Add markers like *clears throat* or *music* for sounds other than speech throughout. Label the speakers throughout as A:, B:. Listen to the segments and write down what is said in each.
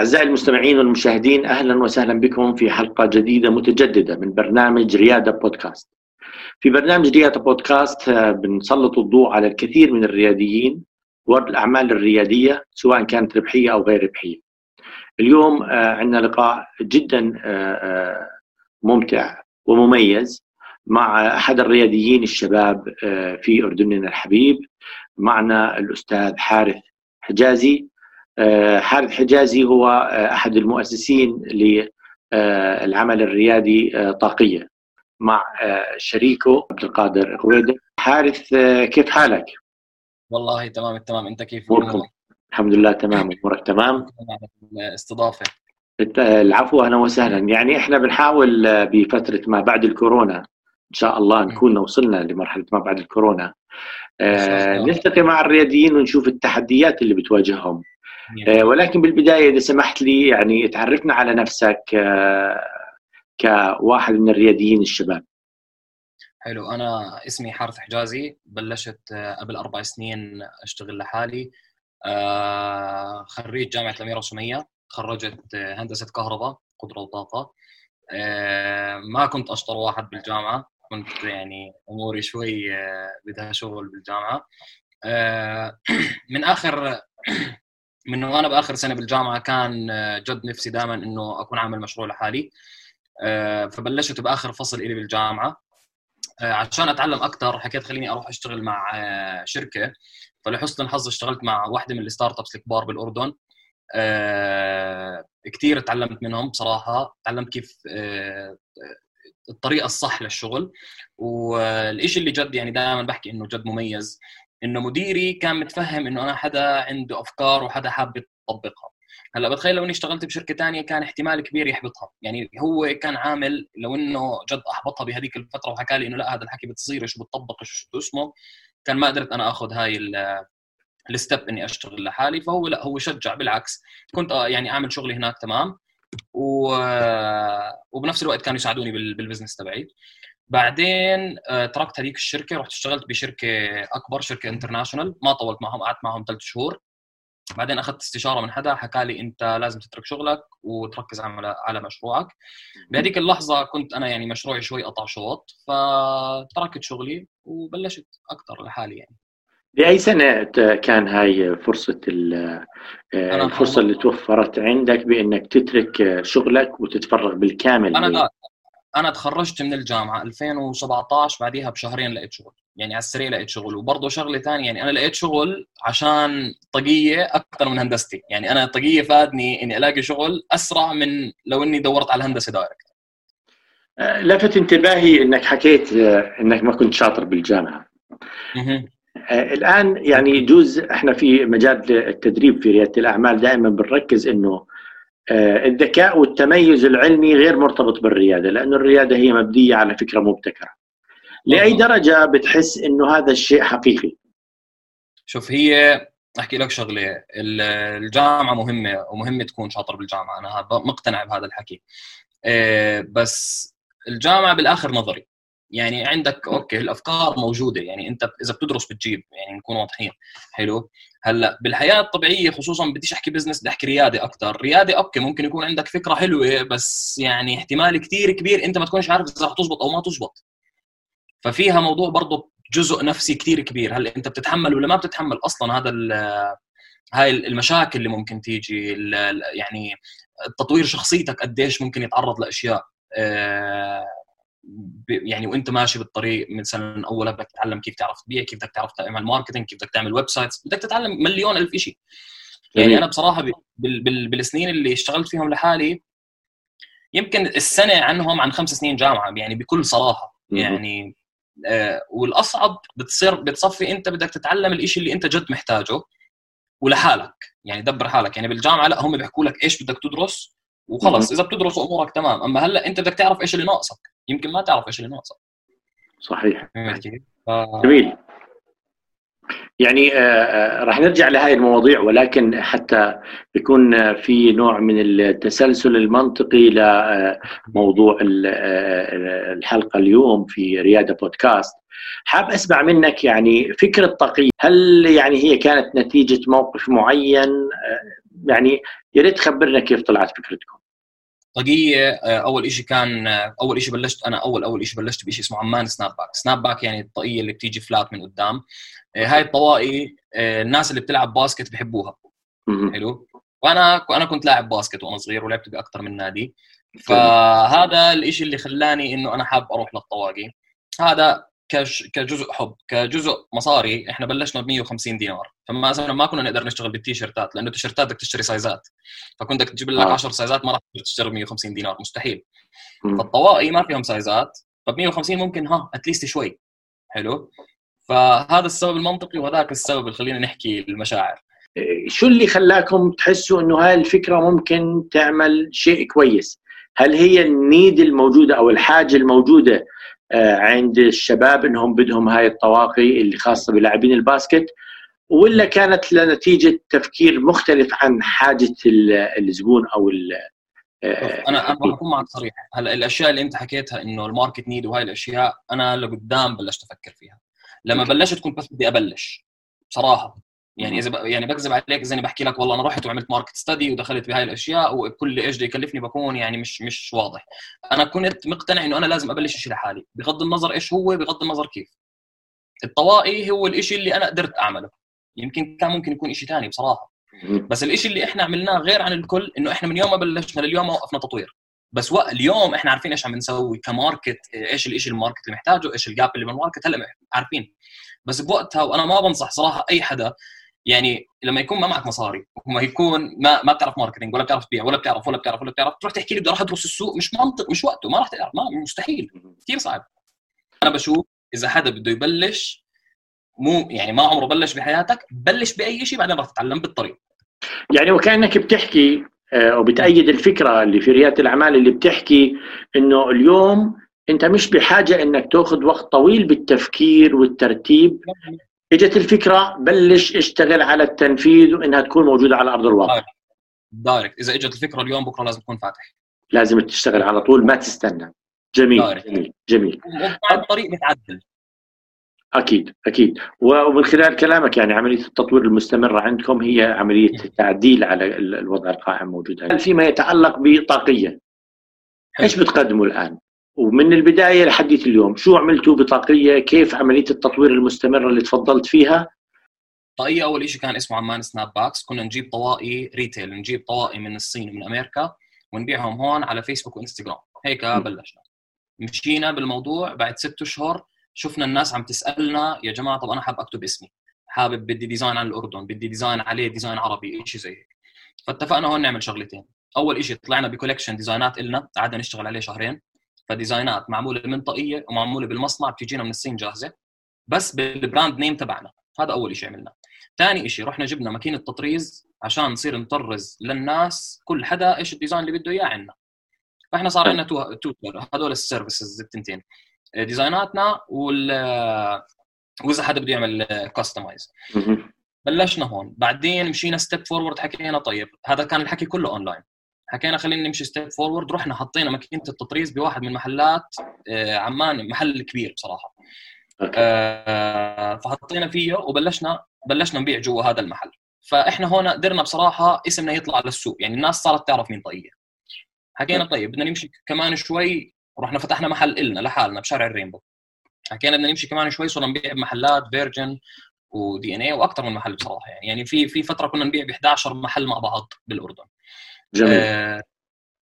A: أعزائي المستمعين والمشاهدين أهلا وسهلا بكم في حلقة جديدة متجددة من برنامج ريادة بودكاست. في برنامج ريادة بودكاست آه، بنسلط الضوء على الكثير من الرياديين والأعمال الريادية سواء كانت ربحية أو غير ربحية. اليوم آه، عندنا لقاء جدا آه، ممتع ومميز مع أحد الرياديين الشباب في أردننا الحبيب معنا الأستاذ حارث حجازي حارث حجازي هو آه، أحد المؤسسين للعمل الريادي طاقية مع آه، شريكه عبد القادر غويدة. حارث كيف حالك؟
B: والله تمام التمام أنت كيف؟
A: الحمد لله تمام. أمورك تمام؟
B: استضافة.
A: العفو أهلا وسهلا. يعني إحنا بنحاول بفترة ما بعد الكورونا إن شاء الله نكون وصلنا لمرحلة ما بعد الكورونا. نلتقي مع الرياديين ونشوف التحديات اللي بتواجههم. آه، ولكن بالبداية إذا سمحت لي يعني تعرفنا على نفسك آه، كواحد من الرياديين الشباب.
B: حلو. أنا اسمي حارث حجازي بلشت آه، قبل أربع سنين أشتغل لحالي. خريج جامعة الأميرة سميه تخرجت هندسة كهرباء قدرة وطاقة. ما كنت أشطر واحد بالجامعة كنت يعني أموري شوي بدها شغل بالجامعة. *clears throat* من آخر من وأنا بآخر سنة بالجامعة كان آه، جد نفسي دائما إنه أكون عامل مشروع لحالي. آه، فبلشت بآخر فصل لي بالجامعة. آه، عشان أتعلم أكثر حكيت خليني أروح أشتغل مع شركة. فلحسن الحظ اشتغلت مع واحدة من الستارت أبس الكبار بالأردن. كثير تعلمت منهم بصراحة. تعلمت كيف الطريقة الصح للشغل. والشيء اللي جد يعني دائما بحكي إنه جد مميز. إنه مديري كان متفهم إنه أنا حدا عنده أفكار وحدا حابب يطبقها. هلأ بتخيل لو إني اشتغلت بشركة ثانية كان احتمال كبير يحبطها. يعني هو كان عامل لو إنه جد أحبطها بهذيك الفترة وحكى لي إنه لأ هذا الحكي بتصير شو بتطبق شو اسمه كان ما قدرت أنا آخذ هاي الستيب إني أشتغل لحالي. فهو لأ هو شجع. بالعكس كنت آه، يعني اعمل شغلي هناك تمام. و... وبنفس الوقت كانوا يساعدوني بال business تبعي. بعدين آه، تركت هذيك الشركة رحت اشتغلت بشركة أكبر شركة international ما طولت معهم قعدت معهم ثلاث شهور. بعدين أخذت استشارة من حدا حكى لي أنت لازم تترك شغلك وتركز على على مشروعك. بهذيك اللحظة كنت أنا يعني مشروعي شوي قطع شوط فتركت شغلي وبلشت أكثر لحالي يعني.
A: بأي سنة كان هاي فرصة آه، الفرصة اللي توفرت عندك بأنك تترك شغلك وتتفرغ بالكامل
B: أنا أنا تخرجت من الجامعة 2017 بعديها بشهرين لقيت شغل يعني على السريع لقيت شغل وبرضه شغلة ثانية يعني أنا لقيت شغل عشان طاقيه أكثر من هندستي يعني أنا طاقيه فادني إني ألاقي شغل أسرع من لو إني دورت على الهندسة دايركت
A: آه، لفت انتباهي إنك حكيت آه، إنك ما كنت شاطر بالجامعة. الآن يعني يجوز إحنا في مجال التدريب في ريادة الأعمال دائما بنركز إنه آه، الذكاء والتميز العلمي غير مرتبط بالريادة لأنه الريادة هي مبنية على فكرة مبتكرة. لأي درجة بتحس إنه هذا الشيء حقيقي؟
B: شوف هي أحكي لك شغلة الجامعة مهمة ومهمة تكون شاطر بالجامعة أنا مقتنع بهذا الحكي آه، بس الجامعة بالآخر نظري يعني عندك okay الأفكار موجودة يعني أنت إذا بتدرس بتجيب يعني نكون واضحين حلو؟ هلأ بالحياة الطبيعية خصوصا بديش أحكي business بدي أحكي ريادة أكثر ريادة okay ممكن يكون عندك فكرة حلوة بس يعني احتمال كثير كبير أنت ما تكونش عارف إذا رح تزبط أو ما تزبط. ففيها موضوع برضه جزء نفسي كثير كبير. هل أنت بتتحمل ولا ما بتتحمل؟ أصلا هذا هاي المشاكل اللي ممكن تيجي يعني تطوير شخصيتك قديش ممكن يتعرض لأشياء آه، يعني وانت ماشي بالطريق مثلا أول بدك تتعلم كيف تعرف تبيع كيف بدك تعرف تعمل marketing كيف بدك تعمل websites بدك تتعلم مليون ألف شيء يعني أنا بصراحة بال بال بالسنين اللي اشتغلت فيهم لحالي يمكن السنة عنهم عن خمس سنين جامعة يعني بكل صراحة. يعني آه والأصعب بتصير بتصفي أنت بدك تتعلم الشيء اللي أنت جد محتاجه ولحالك. يعني دبر حالك. يعني بالجامعة لا هم بيحكوا لك إيش بدك تدرس وخلص. إذا بتدرس أمورك تمام. أما هلأ أنت بدك تعرف إيش اللي ناقصك. يمكن ما تعرف إيش اللي ناقصك
A: صحيح. جميل. يعني آه، آه، راح نرجع لهذه المواضيع ولكن حتى يكون في نوع من التسلسل المنطقي لموضوع الحلقة اليوم في ريادة بودكاست. حاب أسمع منك يعني فكرة طاقيه هل يعني هي كانت نتيجة موقف معين؟ آه، يعني يا ريت تخبرنا كيف طلعت فكرتكم.
B: طاقية آه، أول شيء كان آه، أول شيء بلشت أنا أول أول شيء بلشت بشيء اسمه عمان snapback. snapback يعني الطاقية اللي بتيجي flat من قدام. آه، هاي الطواقي الناس اللي بتلعب basket بحبوها. حلو؟ وأنا أنا كنت لاعب basket وأنا صغير ولعبت باكثر من نادي. فهذا الشيء اللي خلاني إنه أنا حاب أروح للطواقي. هذا كجزء حب كجزء مصاري إحنا بلشنا ب 150 دينار. فما مثلا ما كنا نقدر نشتغل بال تيشيرتات لأنه التيشيرتات بدك تشتري size ات. فكنت بدك تجيب لك 10 آه. size ات ما راح تشتري ب 150 دينار مستحيل. فالطواقي ما فيهم size ات ف 150 ممكن ها at least شوي. حلو؟ فهذا السبب المنطقي وهذاك السبب اللي خلينا نحكي المشاعر.
A: شو اللي خلاكم تحسوا إنه هاي الفكرة ممكن تعمل شيء كويس؟ هل هي ال need الموجودة أو الحاجة الموجودة عند الشباب إنهم بدهم هاي الطواقي اللي خاصة بلاعبين ال basket ولا كانت لنتيجة تفكير مختلف عن حاجة الزبون أو
B: آه، أنا أنا بكون معك صريح. هلأ الأشياء اللي أنت حكيتها إنه ال market need وهاي الأشياء أنا لقدام بلشت أفكر فيها. لما بلشت كنت بس بدي أبلش بصراحة. يعني إذا ب... يعني بكذب عليك إذا أنا بحكي لك والله أنا رحت وعملت market study ودخلت بهاي الأشياء وكل إيش بده يكلفني بكون يعني مش مش واضح. أنا كنت مقتنع إنه أنا لازم أبلش شيء لحالي. بغض النظر إيش هو بغض النظر كيف. الطواقي هو الشيء اللي أنا قدرت أعمله. يمكن كان ممكن يكون شيء ثاني بصراحة. بس الشيء اللي إحنا عملناه غير عن الكل إنه إحنا من يوم ما بلشنا لليوم ما وقفنا تطوير. بس اليوم إحنا عارفين إيش عم نسوي ك market إيش الشيء ال market اللي محتاجه إيش ال gap اللي بال market هلأ عارفين. بس بوقتها وأنا ما بنصح صراحة أي حدا يعني لما يكون ما معك مصاري وما يكون ما ما بتعرف marketing ولا بتعرف تبيع ولا بتعرف ولا بتعرف ولا بتعرف تروح تحكي لي بدي أروح أدرس السوق مش منطق مش وقته ما راح تعرف ما مستحيل كثير صعب. أنا بشوف إذا حدا بده يبلش مو يعني ما عمره بلش بحياتك بلش بأي شيء بعدين راح تتعلم بالطريق.
A: يعني وكأنك بتحكي آه، وبتأيد الفكرة اللي في ريادة الأعمال اللي بتحكي إنه اليوم أنت مش بحاجة إنك تأخذ وقت طويل بالتفكير والترتيب. إجت الفكرة بلش اشتغل على التنفيذ وإنها تكون موجودة على أرض الواقع.
B: دايركت. إذا إجت الفكرة اليوم بكرة لازم تكون فاتح.
A: لازم تشتغل على طول ما تستنى. جميل direct. جميل جميل.
B: الطريق بتعدل
A: أكيد أكيد. ومن خلال كلامك يعني عملية التطوير المستمرة عندكم هي عملية تعديل على الوضع القائم موجود فيما يتعلق بطاقية؟ إيش بتقدموا الآن؟ ومن البداية لحد اليوم شو عملتوا بطاقية؟ كيف عملية التطوير المستمرة اللي تفضلت فيها؟
B: طاقية أول شيء كان اسمه عمان Snapbacks كنا نجيب طواقي retail نجيب طواقي من الصين ومن أمريكا ونبيعهم هون على فيسبوك وإنستغرام. هيك بلشنا. مشينا بالموضوع بعد ست أشهر شفنا الناس عم تسألنا يا جماعة طب أنا حاب أكتب اسمي حابب بدي design عن الأردن بدي design عليه design عربي شيء زي هيك. فاتفقنا هون نعمل شغلتين. أول شيء طلعنا ب collection design ات إلنا قعدنا نشتغل عليه شهرين. ف design ات معمولة من طاقية ومعمولة بالمصنع بتجينا من الصين جاهزة بس بال brand name تبعنا. هذا أول شيء عملناه. ثاني شيء رحنا جبنا ماكينة تطريز عشان نصير نطرز للناس كل حدا إيش ال design اللي بده إياه عندنا. فإحنا صار عندنا two two هذول ال services التنتين design اتنا وال وإذا حدا بده يعمل customize بلشنا هون. بعدين مشينا step forward حكينا طيب هذا كان الحكي كله اونلاين حكينا خلينا نمشي step forward رحنا حطينا ماكينة التطريز بواحد من محلات آه، عمان محل كبير بصراحة. آه، فحطينا فيه وبلشنا بلشنا نبيع جوا هذا المحل. فإحنا هون قدرنا بصراحة اسمنا يطلع للسوق يعني الناس صارت تعرف مين طاقية حكينا طيب بدنا نمشي كمان شوي رحنا فتحنا محل إلنا لحالنا بشارع الرينبو. حكينا بدنا نمشي كمان شوي صرنا نبيع بمحلات فيرجن و DNA وأكثر من محل بصراحة يعني. يعني في في فترة كنا نبيع ب 11 محل مع بعض بالأردن. جميل. آه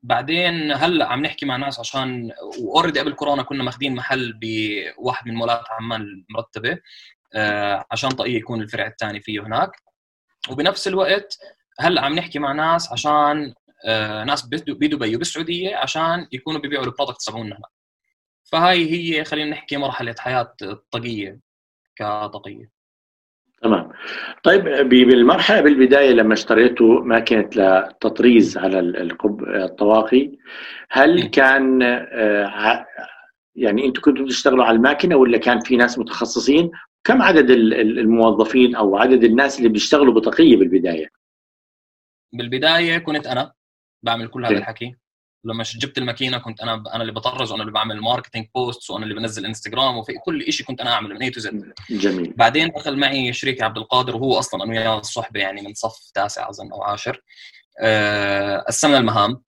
B: بعدين هلا عم نحكي مع ناس عشان و already قبل كورونا كنا ماخذين محل بواحد من مولات عمان المرتبة آه عشان طاقية يكون الفرع الثاني فيه هناك. وبنفس الوقت هلا عم نحكي مع ناس عشان آه ناس بدبي وبالسعودية عشان يكونوا بيبيعوا البرودكت تبعونا هناك. فهاي هي خلينا نحكي مرحلة حياة الطاقيه كطاقية.
A: تمام طيب بالمرحلة بالبداية لما اشتريتوا ماكينة للتطريز على القب الطواقي هل كان آه، يعني أنتم كنتوا تشتغلوا على الماكينة ولا كان في ناس متخصصين؟ كم عدد الموظفين أو عدد الناس اللي بيشتغلوا بطاقية بالبداية؟
B: بالبداية كنت أنا بعمل كل هذا الحكي لما جبت الماكينة كنت أنا أنا اللي بطرز وأنا اللي بعمل marketing posts وأنا اللي بنزل انستغرام وفي كل شيء كنت أنا أعمله من A to Z
A: جميل.
B: بعدين دخل معي شريكي عبد القادر وهو أصلا أنا وياه الصحبه يعني من صف تاسع أظن أو عاشر. آه، قسمنا المهام.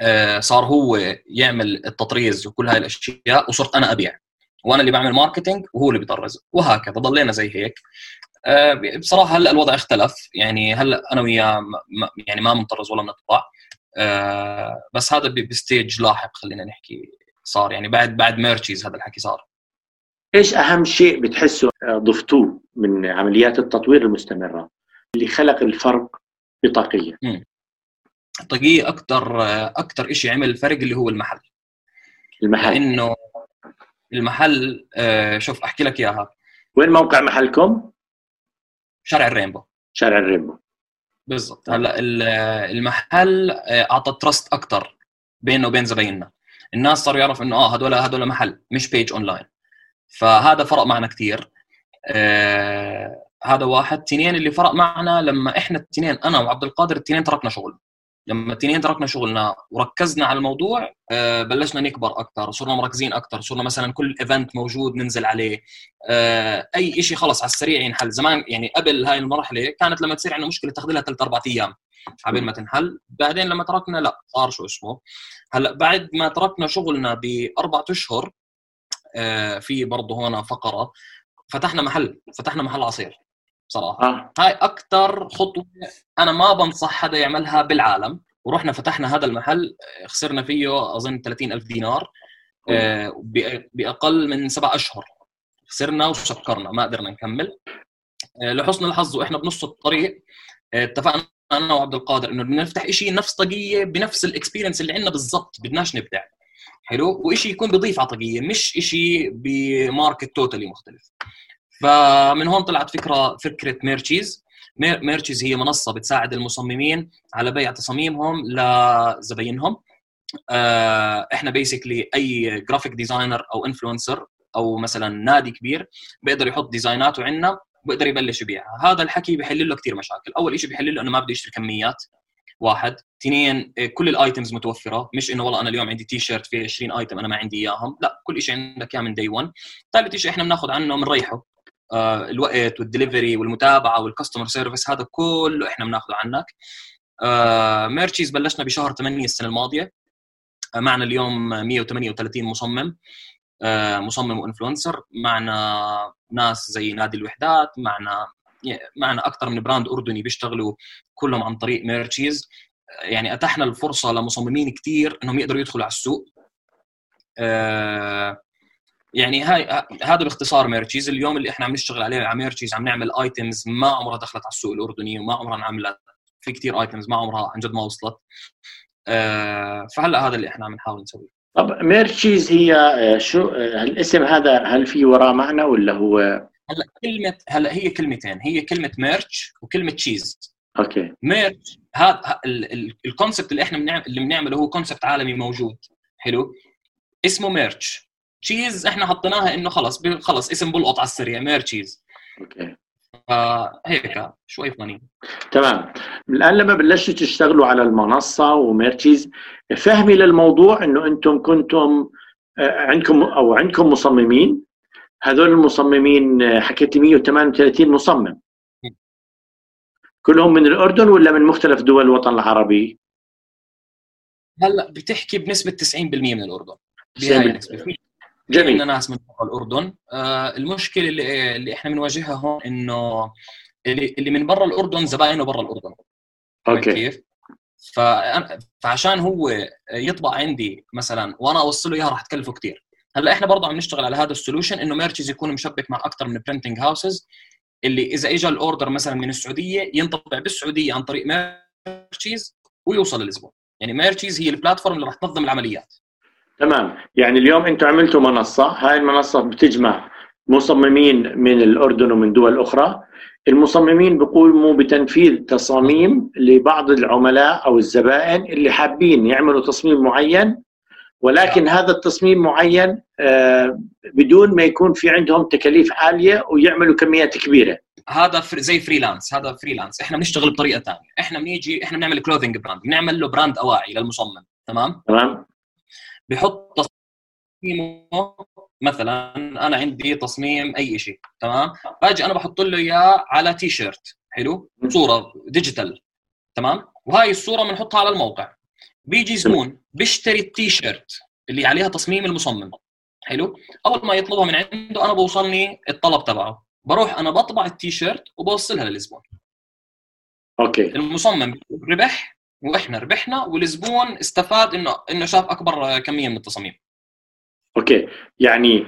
B: آه، صار هو يعمل التطريز وكل هاي الأشياء وصرت أنا أبيع. وأنا اللي بعمل marketing وهو اللي بيطرز وهكذا. ضلينا زي هيك. آه، بصراحة هلأ الوضع اختلف. يعني هلأ أنا وياه يعني ما بنطرز ولا بنطبع بس هذا ب stage لاحق خلينا نحكي صار. يعني بعد بعد merchies هذا الحكي صار.
A: إيش أهم شيء بتحسوا ضفتوه من عمليات التطوير المستمرة اللي خلق الفرق بطاقية.
B: طاقية أكثر أكثر شيء عمل الفرق اللي هو المحل.
A: المحل.
B: لأنه المحل آه، شوف أحكي لك إياها.
A: وين موقع محلكم؟
B: شارع الرينبو.
A: شارع الرينبو.
B: بالضبط. هلا المحل آه، أعطى trust أكثر بينه وبين زبايننا. الناس صاروا يعرفوا إنه آه هدول هدول محل مش page online فهذا فرق معنا كثير آه هذا واحد. اثنين اللي فرق معنا لما إحنا الاثنين أنا وعبد القادر الاثنين تركنا شغل. لما الاثنين تركنا شغلنا وركزنا على الموضوع آه، بلشنا نكبر أكثر صرنا مركزين أكثر صرنا مثلا كل ايفنت موجود ننزل عليه آه، أي شيء خلص على السريع ينحل. زمان يعني قبل هاي المرحلة كانت لما تصير عندنا مشكلة تاخذ لها ثلاث أربع أيام عبين ما تنحل. بعدين لما تركنا لا صار شو اسمه. هلأ بعد ما تركنا شغلنا باربع أشهر آه، في برضه هون فقرة فتحنا محل فتحنا محل عصير. صراحة آه. هاي أكثر خطوة أنا ما بنصح حدا يعملها بالعالم. ورحنا فتحنا هذا المحل خسرنا فيه أظن 30 ألف دينار آه بأقل من سبع أشهر. خسرنا وسكرنا ما قدرنا نكمل. آه لحسن الحظ وإحنا بنص الطريق آه اتفقنا أنا وعبد القادر إنه بدنا نفتح شيء نفس طاقية بنفس ال experience اللي عندنا بالضبط بدناش نبدع. حلو؟ وشيء يكون بيضيف على طاقية مش شيء ب market totally مختلف. فمن هون طلعت فكره فكرة ميرتشيز. ميرتشيز هي منصة بتساعد المصممين على بيع تصاميمهم لزباينهم. آه، إحنا basically أي graphic designer أو influencer أو مثلا نادي كبير بيقدر يحط design اته عندنا بيقدر يبلش يبيعها هذا الحكي بيحل له كثير مشاكل. أول شيء بيحل له إنه ما بده يشتري كميات واحد. اثنين كل ال items متوفرة. مش إنه والله أنا اليوم عندي تي شيرت فيه 20 item أنا ما عندي إياهم. لا كل شيء عندك اياه من day 1 ثالث شيء إحنا بناخذ عنه بنريحه. الوقت والدليفري والمتابعة وال customer service هذا كله إحنا بناخذه عنك. ميرتشيز آه، بلشنا بشهر 8 السنة الماضية. آه، معنا اليوم 138 مصمم. مصمم و influencer معنا ناس زي نادي الوحدات. معنا معنا أكثر من brand أردني بيشتغلوا كلهم عن طريق ميرتشيز يعني اتحنا الفرصة لمصممين كثير إنهم يقدروا يدخلوا على السوق. يعني هاي هذا باختصار ميرتشيز اليوم اللي إحنا عم نشتغل عليه على ميرتشيز عم نعمل items ما عمرها دخلت على السوق الاردني وما عمرها انعملت في كثير items ما عمرها عن جد ما وصلت. آه، فهلأ هذا اللي إحنا عم نحاول نسويه.
A: طب ميرتشيز هي آه، شو آه، الاسم هذا هل في وراه معنى ولا هو؟
B: هلأ كلمة هلأ هي كلمتين هي كلمة merch وكلمة تشيز
A: أوكي.
B: merch هذا ال concept اللي إحنا بنعمل اللي بنعمله هو concept عالمي موجود. حلو؟ اسمه merch. تشيز إحنا حطيناها إنه خلص خلص اسم بلقط على السريع ميرتشيز
A: أوكي.
B: فهيك شوي funny
A: تمام. الان لما بلشتوا تشتغلوا على المنصة وميرتشيز فهمي للموضوع إنه أنتم كنتم آه، عندكم أو عندكم مصممين. هذول المصممين آه، حكيت 138 مصمم. كلهم من الأردن ولا من مختلف دول الوطن العربي؟
B: هلأ بتحكي بنسبة 90% من الأردن. بهاي النسبة. جميل. عندنا ناس من الأردن. آه المشكلة اللي, اللي إحنا بنواجهها هون إنه اللي, اللي من برا الأردن زباينه برا الأردن.
A: أوكي. كيف؟
B: فعشان هو يطبع عندي مثلا وأنا أوصله إياها راح تكلفه كثير هلأ إحنا برضه عم نشتغل على هذا ال solution إنه ميرتشيز يكون مشبك مع أكثر من printing houses اللي إذا اجى ال order مثلا من السعودية ينطبع بالسعودية عن طريق ميرتشيز ويوصل للزبون. يعني ميرتشيز هي البلاتفورم اللي راح تنظم العمليات.
A: تمام. يعني اليوم أنتم عملتوا منصة هاي المنصة بتجمع مصممين من الأردن ومن دول أخرى. المصممين بيقوموا بتنفيذ تصاميم لبعض العملاء أو الزبائن اللي حابين يعملوا تصميم معين. ولكن هذا التصميم معين آه، بدون ما يكون في عندهم تكاليف عالية ويعملوا كميات كبيرة.
B: هذا زي freelance هذا freelance إحنا بنشتغل بطريقة ثانية إحنا بنيجي إحنا بنعمل clothing brand بنعمل له brand أواعي للمصمم. تمام؟
A: تمام.
B: بحط تصميمه مثلا أنا عندي تصميم أي شيء تمام؟ باجي أنا بحط له إياه على تي شيرت حلو صورة digital تمام؟ وهاي الصورة بنحطها على الموقع. بيجي زبون بيشتري التي شيرت اللي عليها تصميم المصمم حلو؟ أول ما يطلبها من عنده أنا بوصلني الطلب تبعه. بروح أنا بطبع التي شيرت وبوصلها للزبون.
A: أوكي.
B: المصمم ربح وإحنا ربحنا والزبون استفاد انه إنه شاف أكبر كمية من التصاميم.
A: أوكي. يعني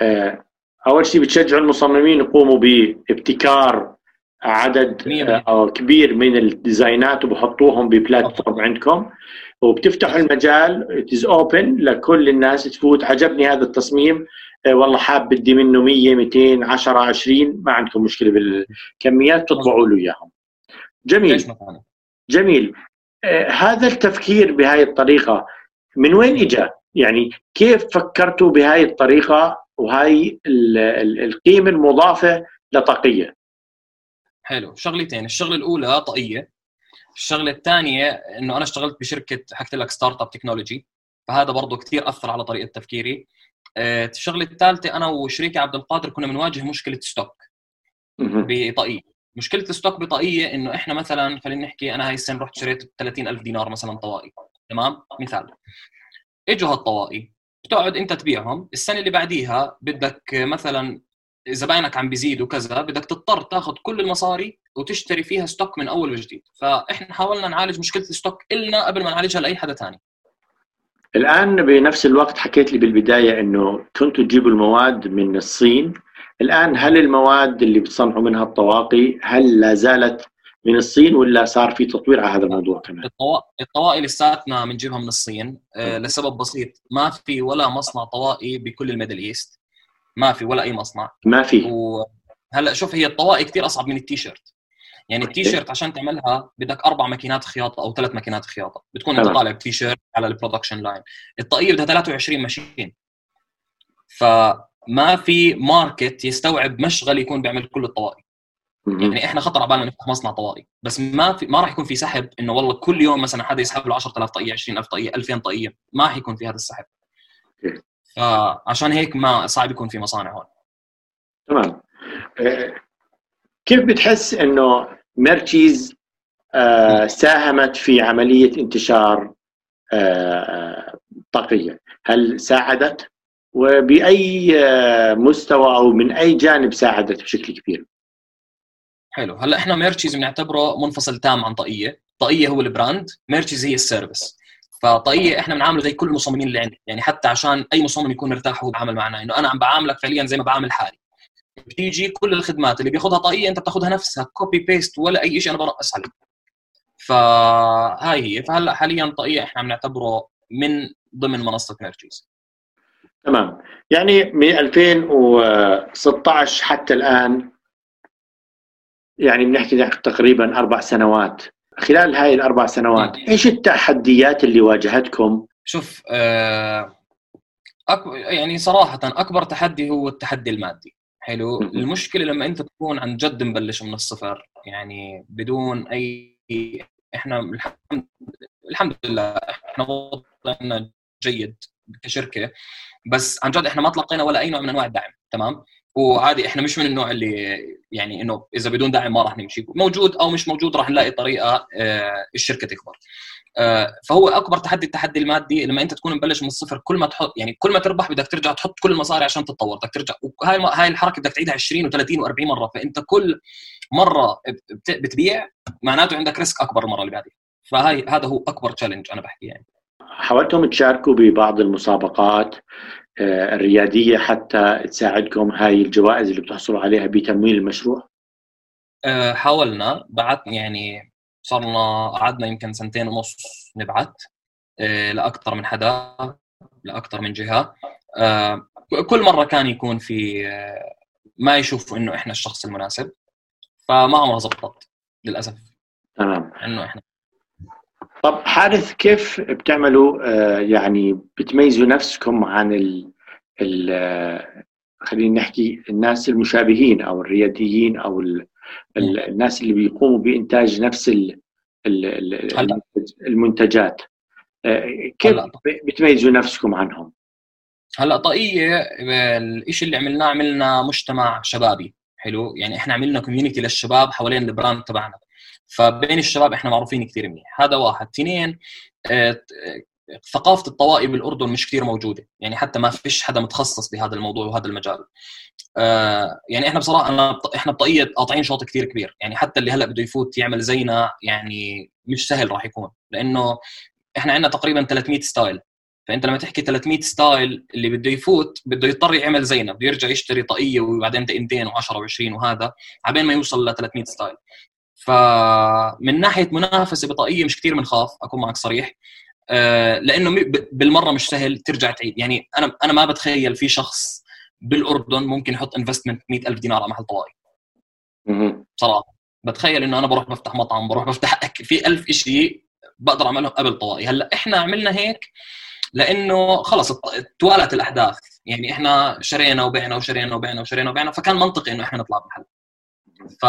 A: آه أول شيء بتشجعوا المصممين يقوموا بابتكار عدد. آه كبير من ال design ات وبحطوهم ب platform عندكم. وبتفتحوا المجال اتز اوبن لكل الناس تفوت. عجبني هذا التصميم. آه والله حاب بدي منه 100 200 10 20 ما عندكم مشكلة بالكميات تطبعوا له إياهم. جميل. جميل. هذا التفكير بهاي الطريقة من وين اجى؟ يعني كيف فكرتوا بهاي الطريقة وهاي ال- ال- القيمة المضافة لطاقية؟
B: حلو شغلتين الشغلة الأولى طاقية الشغلة الثانية إنه أنا اشتغلت بشركة حكيت لك startup technology فهذا برضه كثير أثر على طريقة تفكيري آه، الشغلة الثالثة أنا وشريكي عبد القادر كنا بنواجه مشكلة stock
A: مهم.
B: مشكلة ال stock بطاقية إنه إحنا مثلا خلينا نحكي أنا هاي السنة رحت شريت ب 30000 دينار مثلا طوائي تمام؟ مثال. إجوا هالطوائي بتقعد أنت تبيعهم السنة اللي بعديها بدك مثلا زباينك عم بيزيدوا كذا بدك تضطر تاخذ كل المصاري وتشتري فيها stock من أول وجديد. فإحنا حاولنا نعالج مشكلة ال stock إلنا قبل ما نعالجها لأي حدا ثاني
A: الآن بنفس الوقت حكيت لي بالبداية إنه كنتوا تجيبوا المواد من الصين الآن هل المواد اللي بتصنعوا منها الطواقي هل لا زالت من الصين ولا صار في تطوير على هذا الموضوع كمان؟
B: الطوا... الطوائي لساتنا بنجيبها من الصين آه لسبب بسيط. ما في ولا مصنع طوائي بكل ال Middle East. ما في ولا أي مصنع.
A: ما في.
B: وهلا شوف هي الطوائي كثير أصعب من التيشيرت. يعني التيشيرت عشان تعملها بدك أربع ماكينات خياطة أو ثلاث ماكينات خياطة. بتكون
A: أنت.
B: طالع بتيشيرت على ال production line الطاقيه بدها 23 machine. فما في market يستوعب مشغل يكون بيعمل كل الطوائي
A: مهم.
B: يعني إحنا خطر على بالنا نفتح مصنع طوائي بس ما في ما راح يكون في سحب إنه والله كل يوم مثلا حدا يسحب له 10000 طاقيه 20000 طاقيه 2000 طاقيه ما راح يكون في هذا السحب. فعشان هيك ما صعب يكون في مصانع هون
A: تمام آه، كيف بتحس إنه ميرتشيز آه، ساهمت في عملية انتشار آه، طاقية؟ هل ساعدت؟ وبأي آه، مستوى أو من أي جانب ساعدت بشكل كبير؟
B: حلو. هلأ إحنا ميرتشيز بنعتبره منفصل تام عن طاقيه طاقيه هو ال brand ميرتشيز هي ال service. فطاقيه إحنا بنعامله زي كل المصممين اللي عندنا يعني حتى عشان أي مصمم يكون مرتاح وهو بيتعامل معنا. إنه أنا عم بعاملك فعليا زي ما بعامل حالي. بتيجي كل الخدمات اللي بياخذها طاقيه أنت بتاخذها نفسها. copy paste ولا أي شيء أنا بنقص عليه. فهاي هي. فهلأ حاليا طاقيه إحنا بنعتبره من ضمن منصة ميرتشيز.
A: تمام. يعني من 2016 حتى الآن يعني بنحكي تقريبا أربع سنوات. خلال هاي الأربع سنوات إيش التحديات اللي واجهتكم؟
B: شوف آه أك... يعني صراحة أكبر تحدي هو التحدي المادي. حلو. المشكلة لما أنت تكون عن جد مبلش من الصفر يعني بدون أي إحنا الحمد الحمد لله إحنا وضعنا جيد. كشركة. بس عن جد إحنا ما تلقينا ولا أي نوع من أنواع الدعم تمام؟ وعادي إحنا مش من النوع اللي يعني إنه إذا بدون دعم ما راح نمشي. موجود أو مش موجود راح نلاقي طريقة آه، الشركة تكبر. آه، فهو أكبر تحدي التحدي المادي لما أنت تكون مبلش من الصفر كل ما تحط يعني كل ما تربح بدك ترجع تحط كل المصاري عشان تتطور بدك ترجع. وهاي هاي الحركة بدك تعيدها 20 و30 و40 مرة فأنت كل مرة بت- بتبيع معناته عندك risk أكبر المرة اللي بعدها فهاي هذا هو أكبر challenge أنا بحكي يعني.
A: حاولتم تشاركوا ببعض المسابقات آه، الريادية حتى تساعدكم هاي الجوائز اللي بتحصلوا عليها بتمويل المشروع؟
B: آه، حاولنا. بعت يعني صرنا قعدنا يمكن سنتين ونص نبعت آه، لأكثر من حدا لأكثر من جهة. كل مرة كان يكون في ما يشوفوا إنه إحنا الشخص المناسب فما عمرها زبطت للأسف.
A: تمام.
B: إنه إحنا
A: طب حارث كيف بتعملوا آه، يعني بتميزوا نفسكم عن ال ال آه، خلينا نحكي الناس المشابهين أو الرياديين أو ال ال الناس اللي بيقوموا بإنتاج نفس ال ال ال. المنتجات. كيف بتميزوا نفسكم عنهم؟
B: هلا طاقية الشيء اللي عملناه عملنا مجتمع شبابي. حلو؟ يعني إحنا عملنا community للشباب حوالين ال brand تبعنا. فبين الشباب إحنا معروفين كثير منيح. هذا واحد. اثنين آه، ثقافة الطواقي بالاردن مش كثير موجودة. يعني حتى ما فيش حدا متخصص بهذا الموضوع وهذا المجال. آه، يعني إحنا بصراحة أنا إحنا بطاقية قاطعين شوط كثير كبير. يعني حتى اللي هلأ بده يفوت يعمل زينا يعني مش سهل راح يكون. لأنه إحنا عندنا تقريبا 300 style. فأنت لما تحكي 300 style اللي بده يفوت بده يضطر يعمل زينا. بده يرجع يشتري طاقية وبعدين طاقيتين و10 و20 وهذا عبين ما يوصل ل 300 style. فمن ناحية منافسة بطاقيه مش كثير بنخاف أكون معك صريح. آه، لأنه بالمرة مش سهل ترجع تعيد. يعني أنا أنا ما بتخيل في شخص بالأردن ممكن يحط انفستمنت 100000 دينار على محل طوائي صراحة. بتخيل إنه أنا بروح بفتح مطعم بروح بفتح أكل. في ألف شيء بقدر أعملهم قبل طوائي هلأ إحنا عملنا هيك لأنه خلص توالت الأحداث. يعني إحنا شرينا وبعنا وشرينا وبعنا وشرينا وبعنا فكان منطقي إنه إحنا نطلع بمحل. ف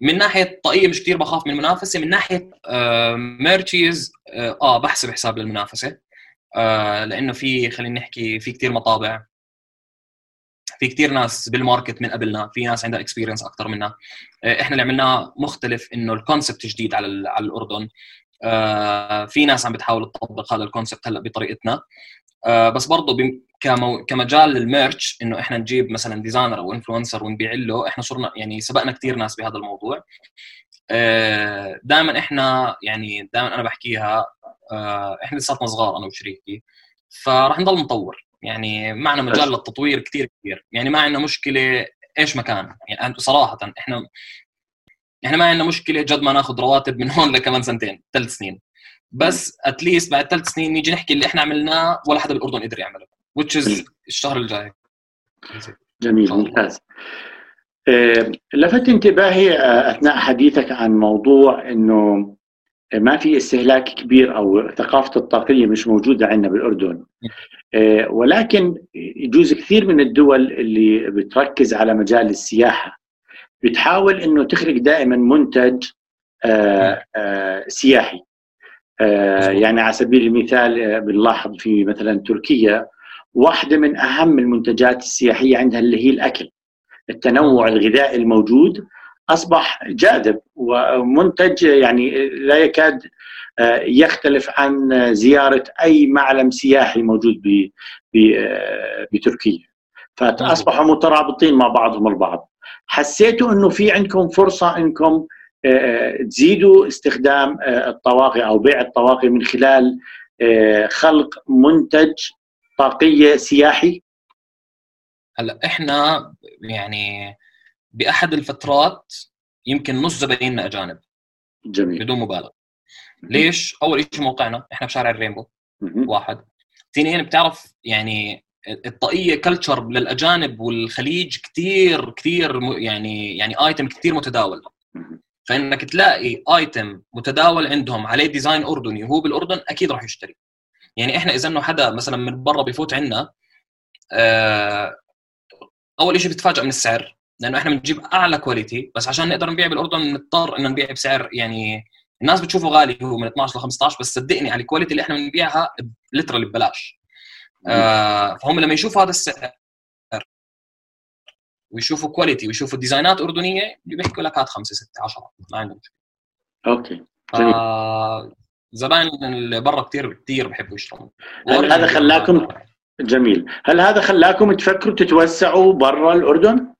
B: من ناحية طاقيه مش كثير بخاف من المنافسة من ناحية ميرتشيز آه, آه بحسب حساب للمنافسه آه لأنه في خلينا نحكي في كثير مطابع في كثير ناس بال market من قبلنا في ناس عندها experience أكثر منا آه إحنا اللي عملناه مختلف إنه ال concept جديد على على الأردن. آه في ناس عم بتحاول تطبق هذا ال concept هلأ بطريقتنا. آه بس برضه كمو... كمجال لل merch إنه إحنا نجيب مثلا designer أو influencer ونبيع له إحنا صرنا يعني سبقنا كثير ناس بهذا الموضوع. آه دائما إحنا يعني دائما أنا بحكيها آه إحنا لساتنا صغار أنا وشريكي. فراح نضل نطور. يعني معنا مجال للتطوير كثير كبير. يعني ما عندنا مشكلة إيش مكان. يعني صراحة إحنا إحنا ما عندنا مشكلة جد ما ناخذ رواتب من هون لكمان سنتين ثلاث سنين. بس اتليست بعد ثلاث سنين نيجي نحكي اللي إحنا عملناه ولا حدا بالأردن قدر يعمله. Which is الشهر الجاي.
A: جميل ممتاز. آه، لفت انتباهي آه، أثناء حديثك عن موضوع إنه ما في استهلاك كبير أو ثقافة الطاقية مش موجودة عندنا بالأردن. آه، ولكن يجوز كثير من الدول اللي بتركز على مجال السياحة بتحاول إنه تخرج دائما منتج سياحي. يعني على سبيل المثال بنلاحظ في مثلا تركيا واحدة من أهم المنتجات السياحية عندها اللي هي الأكل. التنوع الغذائي الموجود أصبح جاذب ومنتج يعني لا يكاد آه، يختلف عن زيارة أي معلم سياحي موجود آه، بتركيا. فأصبحوا مترابطين مع بعضهم البعض. حسيتوا أنه في عندكم فرصة أنكم آه، تزيدوا استخدام الطواقي أو بيع الطواقي من خلال خلق منتج طاقية سياحي؟
B: هلا إحنا يعني بأحد الفترات يمكن نص زبايننا أجانب.
A: جميل.
B: بدون مبالغة. ليش؟ أول شيء موقعنا إحنا بشارع الرينبو. واحد. اثنين بتعرف يعني الطاقية culture للأجانب والخليج كثير كثير يعني يعني item كثير متداول. فإنك تلاقي item متداول عندهم عليه design أردني وهو بالأردن أكيد راح يشتري. يعني إحنا إذا إنه حدا مثلا من برا بيفوت عندنا آه، أول شيء بتفاجئ من السعر. لأنه إحنا بنجيب أعلى quality بس عشان نقدر نبيع بالأردن نضطر إنه نبيع بسعر يعني الناس بتشوفه غالي هو من 12 ل 15 بس صدقني على ال quality اللي إحنا بنبيعها literally ببلاش. آه فهم لما يشوفوا هذا السعر ويشوفوا quality ويشوفوا designات أردنية بيحكوا لك هات خمسة ستة 10 ما عندهم مشكلة.
A: أوكي.
B: آه زباين اللي برا كثير كثير بحبوا يشتروا
A: هل هذا خلاكم جميل. هل هذا خلاكم تفكروا تتوسعوا برا الأردن؟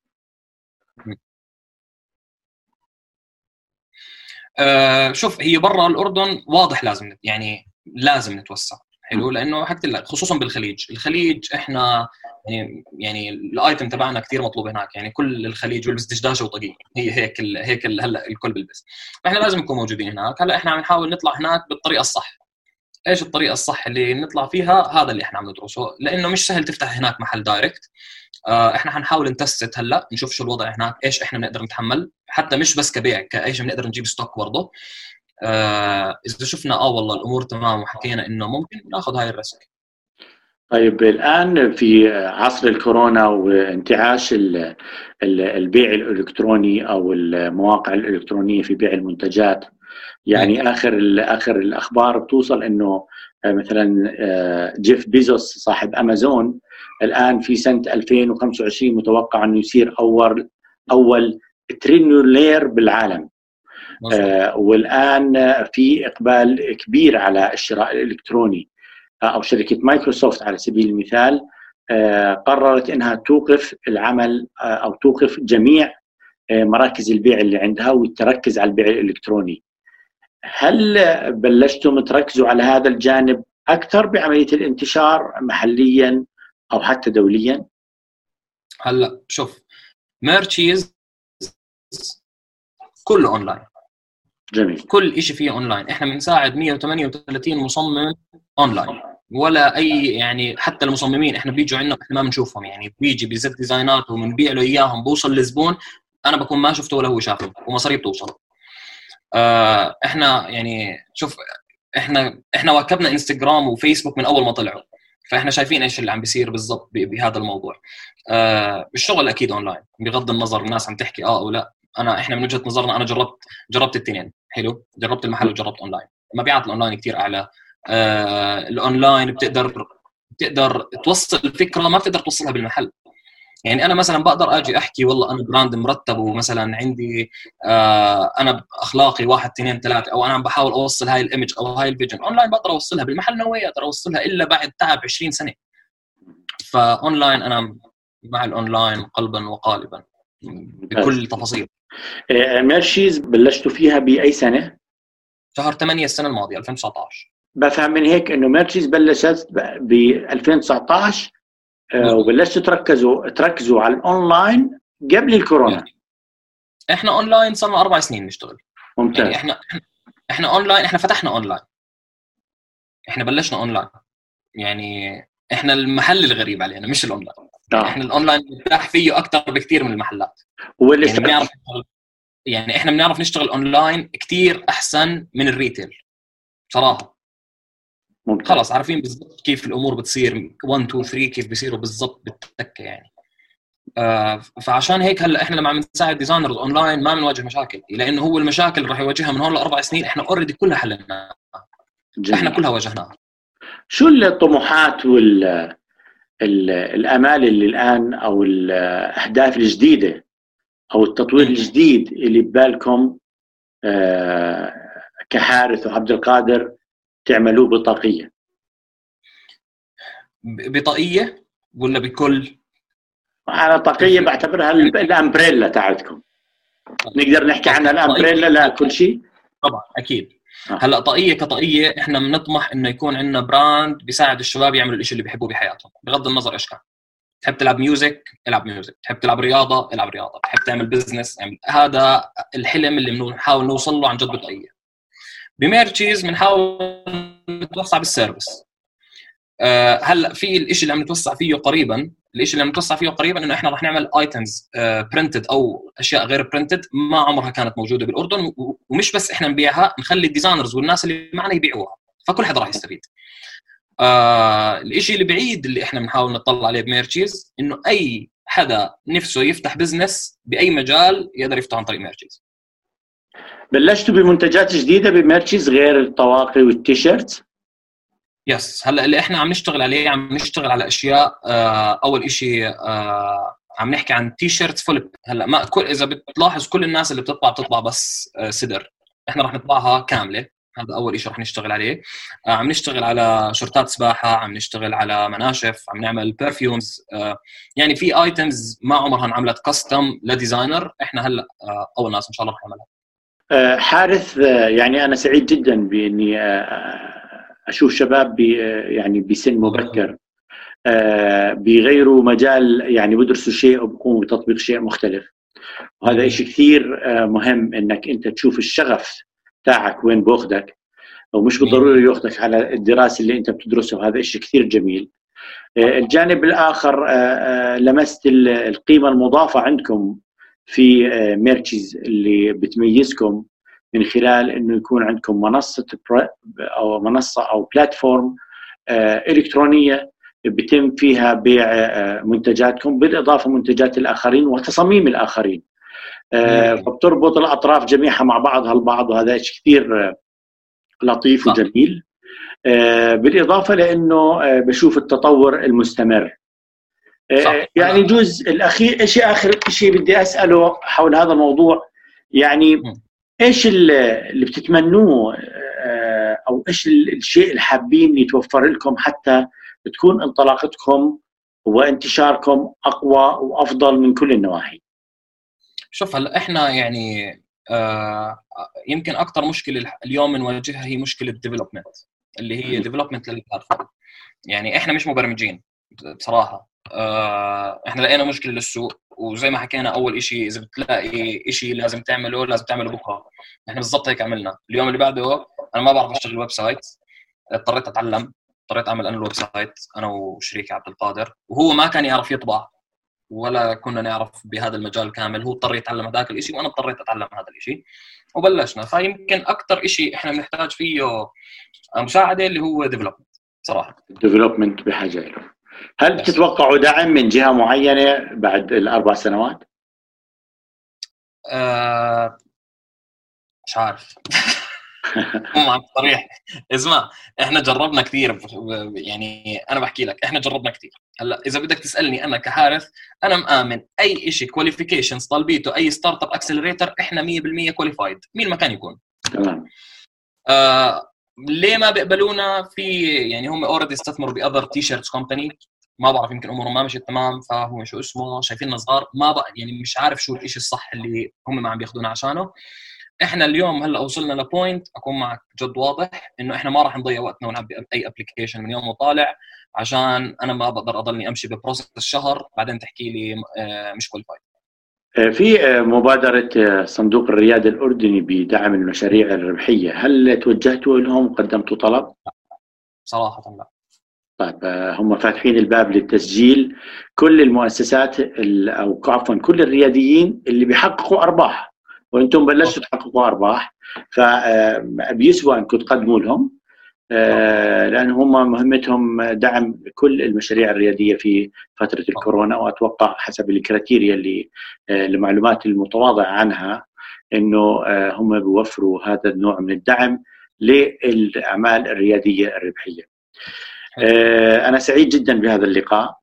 B: آه شوف هي برا الأردن واضح لازم يعني لازم نتوسع. حلو لأنه حكيت لك خصوصا بالخليج. الخليج إحنا يعني يعني الآيتم تبعنا كثير مطلوب هناك. يعني كل الخليج بيلبس دشداشه وطاقيه هي هيك ال هيك ال هلأ الكل بيلبس فإحنا لازم نكون موجودين هناك. هلأ إحنا عم نحاول نطلع هناك بالطريقة الصح. إيش الطريقة الصح اللي نطلع فيها؟ هذا اللي إحنا عم ندرسه. لأنه مش سهل تفتح هناك محل direct آه إحنا حنحاول ن test هلأ نشوف شو الوضع هناك إيش إحنا بنقدر نتحمل. حتى مش بس كبيع كإيش بنقدر نجيب stock برضه. آه إذا شفنا آه والله الأمور تمام وحكينا إنه ممكن ناخذ هاي ال risk.
A: طيب الآن في عصر الكورونا وانتعاش البيع الإلكتروني أو المواقع الإلكترونية في بيع المنتجات. يعني آخر آخر الأخبار بتوصل إنه مثلا جيف بيزوس صاحب أمازون الآن في سنة 2025 متوقع إنه يصير أول أول trillionaire بالعالم. آه والآن في إقبال كبير على الشراء الإلكتروني آه أو شركة مايكروسوفت على سبيل المثال آه قررت إنها توقف العمل آه أو توقف جميع آه مراكز البيع اللي عندها وتركز على البيع الإلكتروني. هل بلشتم تركزوا على هذا الجانب أكثر بعملية الانتشار محليا أو حتى دوليا؟
B: هلا شوف ميرتشيز كله اونلاين
A: جميل.
B: كل شيء فيه اونلاين إحنا بنساعد 138 مصمم اونلاين ولا أي يعني حتى المصممين إحنا بيجوا عندنا إحنا ما بنشوفهم. يعني بيجي بي زت designات وبنبيع له إياهم. بوصل للزبون أنا بكون ما شفته ولا هو شافه ومصاري بتوصل. آه إحنا يعني شوف إحنا إحنا واكبنا انستغرام وفيسبوك من أول ما طلعوا. فإحنا شايفين إيش اللي عم بيصير بالضبط بهذا الموضوع. آه الشغل أكيد اونلاين بغض النظر الناس عم تحكي آه أو لا. أنا إحنا من وجهة نظرنا أنا جربت جربت الاثنين. حلو؟ جربت المحل وجربت اونلاين مبيعات الأونلاين كثير أعلى. آه الأونلاين بتقدر بتقدر توصل الفكرة ما بتقدر توصلها بالمحل. يعني أنا مثلا بقدر أجي أحكي والله أنا brand مرتب ومثلا عندي آه أنا اخلاقي واحد اثنين ثلاثة أو أنا عم بحاول أوصل هاي ال image أو هاي ال vision. online بقدر أوصلها بالمحل no أقدر أوصلها إلا بعد تعب 20 سنة. فأونلاين أنا مع الأونلاين قلبا وقالبا. بكل تفاصيل.
A: ميرشيز بلشتوا فيها بأي سنة؟
B: شهر 8 السنة الماضية 2019
A: بفهم من هيك إنه ميرشيز بلشت ب 2019 وبلشتوا تركزوا تركزوا على الأونلاين قبل الكورونا.
B: إحنا أونلاين صار لنا أربع سنين نشتغل.
A: ممتاز.
B: يعني إحنا إحنا اونلاين إحنا فتحنا أونلاين. إحنا بلشنا أونلاين. يعني إحنا المحل الغريب علينا مش الأونلاين.
A: آه.
B: إحنا الأونلاين مرتاح فيه أكثر بكثير من المحلات.
A: واللي
B: يعني بنعرف يعني إحنا بنعرف نشتغل أونلاين كثير أحسن من ال retail. بصراحه
A: ممتاز.
B: خلص عارفين بالضبط كيف الأمور بتصير. 1 2 3 كيف بيصيروا بالضبط بالتكه يعني. آه فعشان هيك هلأ إحنا لما عم نساعد designers online ما بنواجه مشاكل. لأنه هو المشاكل اللي راح يواجهها من هون لأربع سنين إحنا already كلها حللناها.
A: جميل.
B: إحنا كلها واجهناها.
A: شو الطموحات وال ال- الأمال اللي الآن أو الأهداف الجديدة أو التطوير الجديد اللي ببالكم آه، كحارث وعبد القادر تعملوه
B: بطاقية. بطاقية ولا بكل؟
A: على طاقية بعتبرها ال- الأمبريلا تاعتكم. نقدر نحكي عنها الأمبريلا لا كل شيء؟
B: طبعا
A: أكيد.
B: هلا طاقية كطاقية إحنا بنطمح إنه يكون عندنا براند بيساعد الشباب يعملوا الشيء اللي بيحبوه بحياتهم بغض النظر إيش كان. تحب تلعب music العب music تحب تلعب رياضة؟ العب رياضة. تحب تعمل business يعني هذا الحلم اللي بنحاول نوصل له عن جد بطاقية. بميرتشيز بنحاول نتوسع بال service. آه، هلا في الشيء اللي عم نتوسع فيه قريبا الشيء اللي عم نتوسع فيه قريبا إنه إحنا رح نعمل items printed أو أشياء غير printed ما عمرها كانت موجودة بالأردن ومش بس إحنا نبيعها نخلي ال designers والناس اللي معنا يبيعوها فكل حدا راح يستفيد. آه الشيء اللي بعيد اللي إحنا بنحاول نطلع عليه بميرتشيز إنه أي حدا نفسه يفتح business بأي مجال يقدر يفتح عن طريق ميرتشيز
A: بلشتوا بمنتجات جديدة بميرشيز غير الطواقي والتيشيرت؟
B: yes. هلا اللي إحنا عم نشتغل عليه عم نشتغل على أشياء آه أول شيء آه عم نحكي عن تي شيرت flip هلا ما كل إذا بتلاحظ كل الناس اللي بتطبع بتطبع بس آه صدر. إحنا رح نطبعها كاملة. هذا أول شيء رح نشتغل عليه. آه عم نشتغل على شورتات سباحة عم نشتغل على مناشف عم نعمل perfumes آه يعني في items ما عمرها انعملت custom ل designer. إحنا هلا آه أول ناس إن شاء الله رح نعملها.
A: آه، حارث آه، يعني أنا سعيد جدا بإني آه، أشوف شباب بي- يعني بسن مبكر. آه، بيغيروا مجال يعني بدرسوا شيء وبقوموا بتطبيق شيء مختلف. وهذا شيء كثير آه، مهم إنك أنت تشوف الشغف تاعك وين بأخذك. ومش بالضروري يأخذك على الدراسة اللي أنت بتدرسها وهذا شيء كثير جميل. آه، الجانب الآخر لمست ال- القيمة المضافة عندكم في ميرتشيز اللي بتميزكم. من خلال إنه يكون عندكم منصة أو منصة أو platform آه، إلكترونية بيتم فيها بيع آه، منتجاتكم بالإضافة منتجات الآخرين وتصاميم الآخرين. فبتربط الأطراف جميعها مع بعضها البعض وهذا شيء كثير لطيف وجميل. بالإضافة لإنه بشوف التطور المستمر. صح. يعني يجوز الأخير شيء آخر شيء بدي أسأله حول هذا الموضوع؟ يعني إيش اللي بتتمنوه أو إيش الشيء اللي حابين يتوفر لكم حتى تكون انطلاقتكم وانتشاركم أقوى وأفضل من كل النواحي؟
B: شوف هلا إحنا يعني آه يمكن أكثر مشكلة اليوم بنواجهها هي مشكلة development اللي هي development لل platform يعني إحنا مش مبرمجين بصراحة. آه إحنا لقينا مشكلة للسوق. وزي ما حكينا أول شيء إذا بتلاقي شيء لازم تعمله لازم تعمله بكرة. إحنا بالضبط هيك عملنا. اليوم اللي بعده أنا ما بعرف اشتغل website. اضطريت أتعلم. اضطريت أعمل أنا ال website أنا وشريكي عبد القادر. وهو ما كان يعرف يطبع ولا كنا نعرف بهذا المجال كامل. هو اضطر يتعلم هذاك الشيء وأنا اضطريت أتعلم هذا الشيء وبلشنا. فيمكن أكثر شيء إحنا بنحتاج فيه مساعدة اللي هو ديفلوبمنت صراحة.
A: ديفلوبمنت بحاجة له هل تتوقعوا دعم من جهة معينة بعد الأربع سنوات؟
B: آه مش عارف. *laughs* معك صريح. اسمع إحنا جربنا كثير. يعني أنا بحكي لك إحنا جربنا كثير. هلأ إذا بدك تسألني أنا كحارث أنا مآمن أي شيء qualifications طالبيته أي startup accelerator إحنا 100% qualified مين ما كان يكون. تمام. آه ليه ما بيقبلونا في يعني هم already استثمروا ب other T-shirts company ما بعرف يمكن أمورهم ما مشيت تمام فهو شو اسمه شايفيننا صغار. ما بقى يعني مش عارف شو الشيء الصح اللي هم ما عم بياخذونا عشانه. إحنا اليوم هلأ وصلنا ل point أكون معك جد واضح إنه إحنا ما راح نضيع وقتنا ونعبي أي application من يوم وطالع عشان أنا ما بقدر أضلني أمشي ب process الشهر بعدين تحكي لي آه، مش
A: qualified في آه، مبادرة صندوق الريادة الأردني بدعم المشاريع الربحية هل توجهتوا لهم وقدمتوا طلب؟
B: صراحة لا.
A: طيب هم فاتحين الباب للتسجيل. كل المؤسسات أو عفوا كل الرياديين اللي بيحققوا أرباح. وإنتم بلشتوا تحققوا أرباح فبيسوى انكم تقدموا لهم. آه، لأن هم مهمتهم دعم كل المشاريع الريادية في فترة الكورونا وأتوقع حسب الكريتيريا اللي آه، المعلومات المتواضعة عنها إنه آه، هم بيوفروا هذا النوع من الدعم للأعمال الريادية الربحية. أنا سعيد جدا بهذا اللقاء.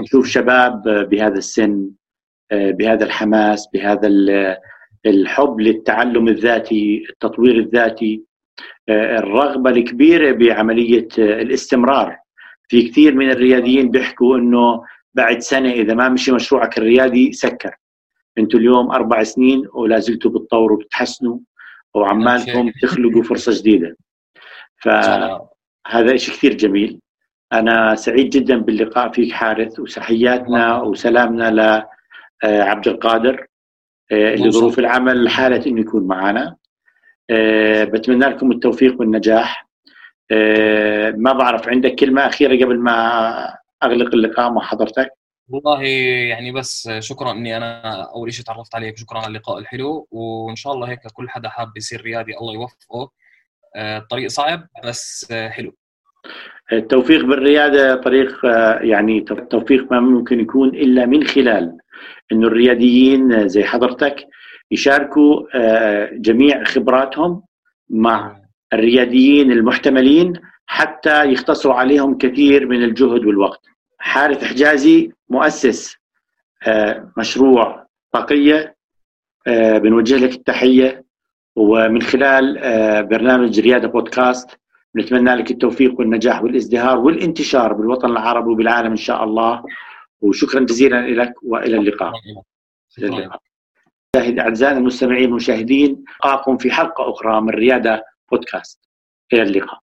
A: نشوف شباب بهذا السن آه، بهذا الحماس بهذا الحب للتعلم الذاتي التطوير الذاتي آه، الرغبة الكبيرة بعملية آه، الاستمرار. في كثير من الرياديين بيحكوا إنه بعد سنة إذا ما مشي مشروعك الريادي سكر. أنتم اليوم أربع سنين ولا زلتوا بتطوروا بتحسنوا وعمالكم تخلقوا فرصة جديدة. فهذا شيء كثير جميل. أنا سعيد جدا باللقاء فيك حارث وسحياتنا وسلامنا آه، عبد القادر آه، لظروف العمل حالة إنه يكون معنا آه، بتمنى لكم التوفيق والنجاح. ما بعرف عندك كلمة أخيرة قبل ما أغلق اللقاء مع حضرتك؟
B: والله يعني بس شكرا إني أنا أول شيء تعرفت عليك شكرا على اللقاء الحلو. وإن شاء الله هيك كل حدا حاب يصير ريادي الله يوفقه. الطريق صعب بس حلو.
A: التوفيق بالريادة طريق يعني التوفيق ما ممكن يكون إلا من خلال إنه الرياديين زي حضرتك يشاركوا آه، جميع خبراتهم مع الرياديين المحتملين حتى يختصروا عليهم كثير من الجهد والوقت. حارث حجازي مؤسس آه، مشروع طاقية آه، بنوجه لك التحية. ومن خلال برنامج ريادة بودكاست نتمنى لك التوفيق والنجاح والازدهار والانتشار بالوطن العربي وبالعالم إن شاء الله. وشكرا جزيلا لك وإلى اللقاء. اعزائنا المستمعين والمشاهدين القاكم في حلقة أخرى من ريادة بودكاست إلى اللقاء.